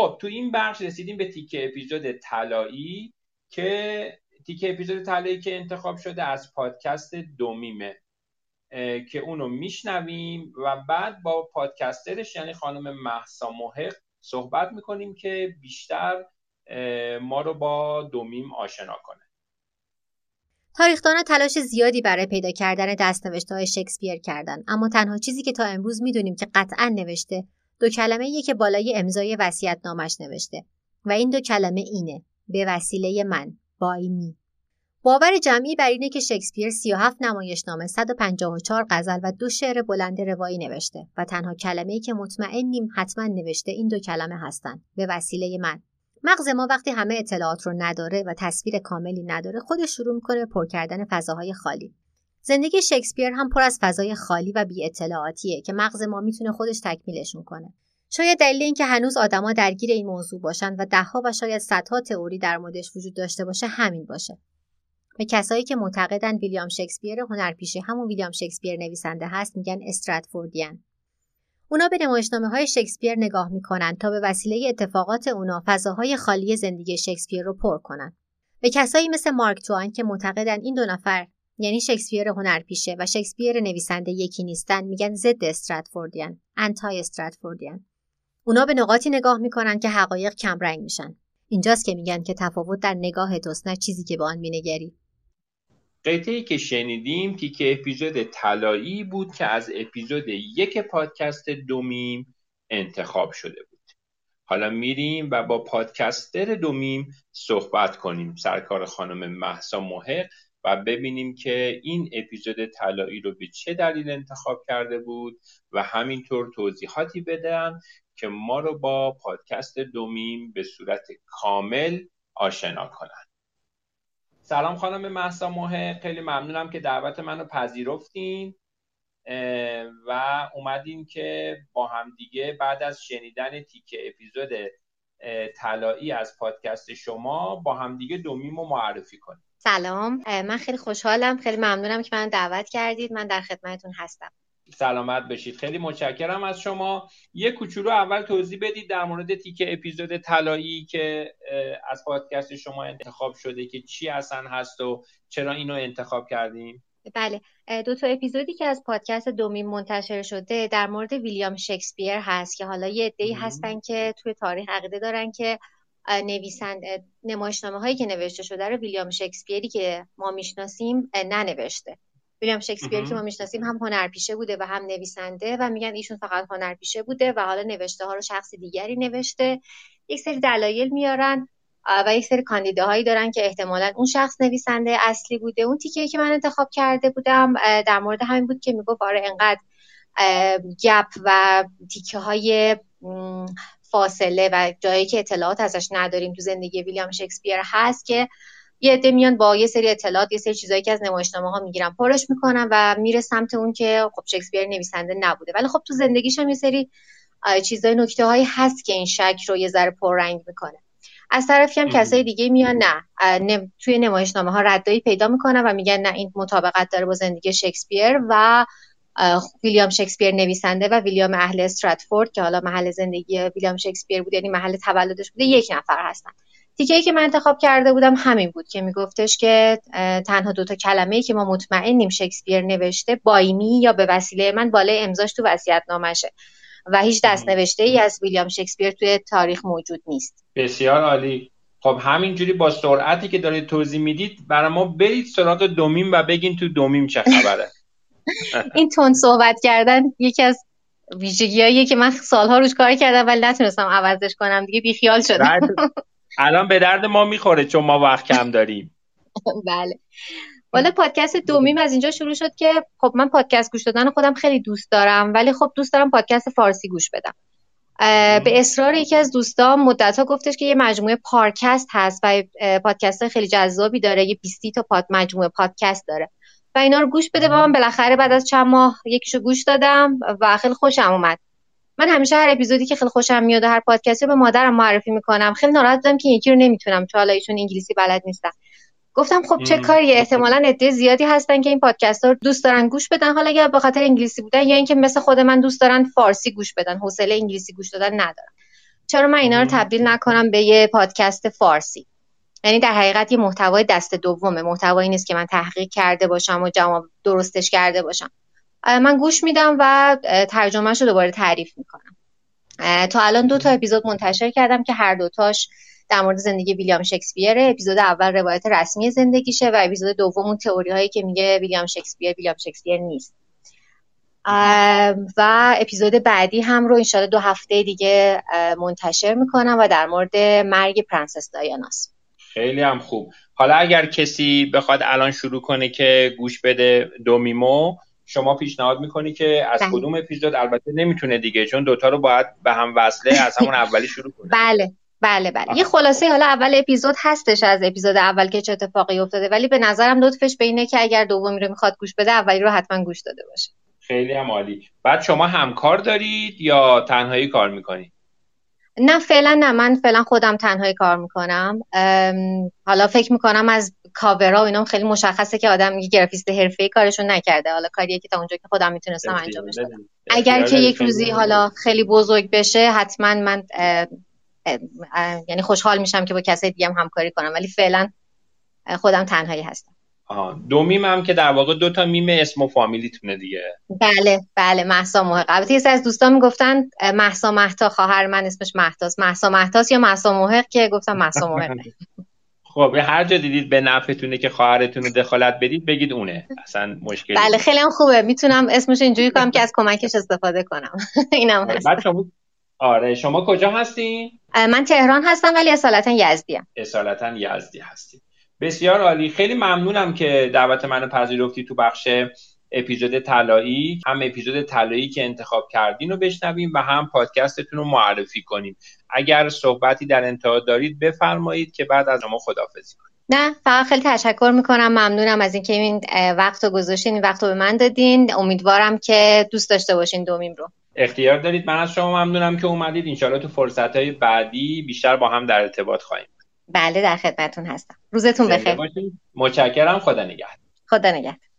خب تو این بخش رسیدیم به تیکه اپیزود طلایی که تیکه اپیزود طلایی که انتخاب شده از پادکست دومیمه که اونو میشنویم و بعد با پادکسترش یعنی خانم محسا محق صحبت می‌کنیم که بیشتر ما رو با دومیم آشنا کنه. تاریخدانها تلاش زیادی برای پیدا کردن دستنوشته های شکسپیر کردن اما تنها چیزی که تا امروز می‌دونیم که قطعا نوشته دو کلمه که بالای امضای وصیت نامش نوشته و این دو کلمه اینه به وسیله من بای می. باور جمعی بر اینه که شکسپیر 37 نمایشنامه 154 غزل و دو شعر بلند روایی نوشته و تنها کلمه‌ای که مطمئنیم حتما نوشته این دو کلمه هستند. به وسیله من. مغز ما وقتی همه اطلاعات رو نداره و تصویر کاملی نداره خودش شروع می‌کنه پر کردن فضاهای خالی. زندگی شکسپیر هم پر از فضای خالی و بی اطلاعاتیه که مغز ما می‌تونه خودش تکمیلشون کنه. شاید دلیل اینکه هنوز آدما درگیر این موضوع باشن و دهها و شاید صدها تئوری در موردش وجود داشته باشه همین باشه. به کسایی که معتقدن ویلیام شکسپیر هنرپیشه همون ویلیام شکسپیر نویسنده هست میگن استراتفوردیان اونا به نمایشنامه های شکسپیر نگاه می‌کنن تا به وسیله اتفاقات اونا فضاهای خالی زندگی شکسپیر رو پر کنن. به کسایی مثل مارک توان که معتقدن این دو نفر یعنی شکسپیر هنرپیشه و شکسپیر نویسنده یکی نیستن میگن ضد استراتفوردیان انتای استراتفوردیان. اونا به نقاطی نگاه می‌کنن که حقایق کمرنگ میشن. اینجاست که میگن که تفاوت در نگاه توست نه چیزی که به آن مینگری. قطعی که شنیدیم تیکه اپیزود طلایی بود که از اپیزود یک پادکست دومیم انتخاب شده بود. حالا میریم و با پادکستر دومیم صحبت کنیم. سرکار خانم محسا محق و ببینیم که این اپیزود طلایی رو به چه دلیل انتخاب کرده بود و همینطور توضیحاتی بدن که ما رو با پادکست دومیم به صورت کامل آشنا کنند. سلام خانم محسا موه خیلی ممنونم که دعوت منو پذیرفتین و اومدین که با همدیگه بعد از شنیدن تیکه اپیزود طلایی از پادکست شما با همدیگه دومیم رو معرفی کنیم سلام. من خیلی خوشحالم. خیلی ممنونم که من دعوت کردید. من در خدمتتون هستم. سلامت بشید. خیلی متشکرم از شما. یه کوچولو اول توضیح بدید در مورد تیکه اپیزود طلایی که از پادکست شما انتخاب شده که چی اصلا هست و چرا اینو انتخاب کردیم؟ بله. دو تا اپیزودی که از پادکست دومین منتشر شده در مورد ویلیام شکسپیر هست که حالا یه عده‌ای هستن که توی تاریخ عقیده دارن که نویسند نمایشنامه هایی که نوشته شده رو ویلیام شکسپیری که ما می‌شناسیم ننوشته. ویلیام شکسپیر که ما می‌شناسیم هم هنرپیشه بوده و هم نویسنده و میگن ایشون فقط هنرپیشه بوده و حالا نوشته ها رو شخص دیگری نوشته. یک سری دلایل میارن و یک سری کاندیداهایی دارن که احتمالا اون شخص نویسنده اصلی بوده. اون تیکه که من انتخاب کرده بودم در مورد همین بود که می‌گفت آره انقدر گپ و تیکه های فاصله و جایی که اطلاعات ازش نداریم تو زندگی ویلیام شکسپیر هست که یه عده میان با یه سری اطلاعات یه سری چیزایی که از نمایشنامه ها می‌گیرن پرش می‌کنن و میره سمت اون که خب شکسپیر نویسنده نبوده. ولی خب تو زندگیش هم یه سری چیزای نکته هایی هست که این شک رو یه ذره پررنگ می‌کنه. از طرفی هم کسای دیگه میان نه توی نمایشنامه ها ردایی پیدا می‌کنن و میگن نه این مطابقت داره با زندگی شکسپیر و ویلیام شکسپیر نویسنده و ویلیام اهل استراتفورد که حالا محل زندگی ویلیام شکسپیر بود یعنی محل تولدش بوده یک نفر هستن. تیکه که من انتخاب کرده بودم همین بود که میگفتش که تنها دوتا کلمه که ما مطمئنیم شکسپیر نوشته بایمی یا به وسیله من بالای امضاش تو وصیت نامشه و هیچ دست نوشته ای از ویلیام شکسپیر توی تاریخ موجود نیست. بسیار عالی. خب همینجوری با سرعتی که دارید توضیح می‌دید برای ما برید سراغ دومیم و بگین تو دومیم چه خبره. این تون صحبت کردن یکی از ویژگیهاییه که من سالها روش کار کردم ولی نتونستم عوضش کنم دیگه بیخیال شدم. الان به درد ما می‌خوره چون ما وقت کم داریم. بله. والا پادکست دومیم از اینجا شروع شد که خب من پادکست گوش دادن خودم خیلی دوست دارم ولی خب دوست دارم پادکست فارسی گوش بدم. به اصرار یکی از دوستان مدت ها گفتش که یه مجموعه پارکست هست و پادکست خیلی جذابی داره یه 20 تا پاد مجموعه پادکست داره. و اینا رو گوش بده و من بالاخره بعد از چند ماه یکیشو گوش دادم و خیلی خوشم اومد. من همیشه هر اپیزودی که خیلی خوشم میاد و هر پادکستی به مادرم معرفی می‌کنم خیلی ناراحت بودم که یکی رو نمی‌تونم چون حالا ایشون انگلیسی بلد نیستن. گفتم خب چه کاری احتمالا عده زیادی هستن که این پادکست رو دوست دارن گوش بدن. حالا یا به خاطر انگلیسی بودن یا اینکه مثل خود من دوست دارن فارسی گوش بدن حوصله انگلیسی گوش دادن ندارن چرا من اینا رو تبدیل نکنم به یه پادکست فارسی؟ یعنی در حقیقت یه محتوای دست دومه. محتوایی نیست که من تحقیق کرده باشم و جواب درستش کرده باشم. من گوش میدم و ترجمهش رو دوباره تعریف می‌کنم. تا الان دو تا اپیزود منتشر کردم که هر دوتاش در مورد زندگی ویلیام شکسپیر. اپیزود اول روایت رسمی زندگیشه و اپیزود دوم اون تئوری هایی که میگه ویلیام شکسپیر ویلیام شکسپیر نیست. و اپیزود بعدی هم رو انشاءالله دو هفته دیگه منتشر می‌کنم و در مورد مرگ پرنسس دایاناست. خیلی هم خوب. حالا اگر کسی بخواد الان شروع کنه که گوش بده دومیمو شما پیشنهاد می‌کنی که از بله. کدوم اپیزود؟ البته نمی‌تونه دیگه چون دوتا رو باید به هم وصله از همون اولی شروع کنه. بله بله بله. یه خلاصه حالا اول اپیزود هستش از اپیزود اول که چه اتفاقی افتاده ولی به نظرم لطفش به اینه که اگر دومی رو می‌خواد گوش بده اولی رو حتما گوش داده باشه. خیلی هم عالی. بعد شما همکار دارید یا تنهایی کار می‌کنید؟ نه فعلا نه. من فعلا خودم تنهایی کار می‌کنم. حالا فکر می‌کنم از کاورا و اینا خیلی مشخصه که آدم میگه گرافیست حرفه‌ای کارشون نکرده. حالا کاریه که تا اونجا که خودم می‌تونستم انجامش بدم. اگر که یک روزی حالا خیلی بزرگ بشه حتما من یعنی خوشحال میشم که با کسی دیگه هم همکاری کنم. ولی فعلا خودم تنهایی هستم. دو میم هم که در واقع دو تا میم اسم و فامیلیتونه دیگه. بله بله محسا محق. البته یه از دوستان می‌گفتن محسا محتا خواهر من اسمش محتاس محسا محتاس یا محسا محق؟ که گفتم محسا محق. خب هر جا دیدید به نفعتونه که خواهرتون رو دخالت بدید بگید اونه. اصلا مشکلی بله خیلی هم خوبه. می‌تونم اسمش اینجوری کنم که از کمکش استفاده کنم. اینم هست. آره شما کجا هستین؟ من تهران هستم ولی اصالتا یزدی ام اصالتا یزدی هستی بسیار عالی. خیلی ممنونم که دعوت منو پذیرفتی تو بخش اپیزود طلایی. هم اپیزود طلایی که انتخاب کردین رو بشنویم و هم پادکستتون رو معرفی کنیم. اگر صحبتی در انتها دارید بفرمایید که بعد از شما خدافزی کنیم. نه فقط خیلی تشکر می‌کنم. ممنونم از اینکه این وقت رو گذاشتین این وقت رو به من دادین. امیدوارم که دوست داشته باشین دومیم رو. اختیار دارید. من از شما ممنونم که اومدید. انشاءالله تو فرصت های بعدی بیشتر با هم در ارتباط خواهیم بله در خدمتتون هستم. روزتون بخیر. متشکرم. خدا نگهدار. خدا نگهدار.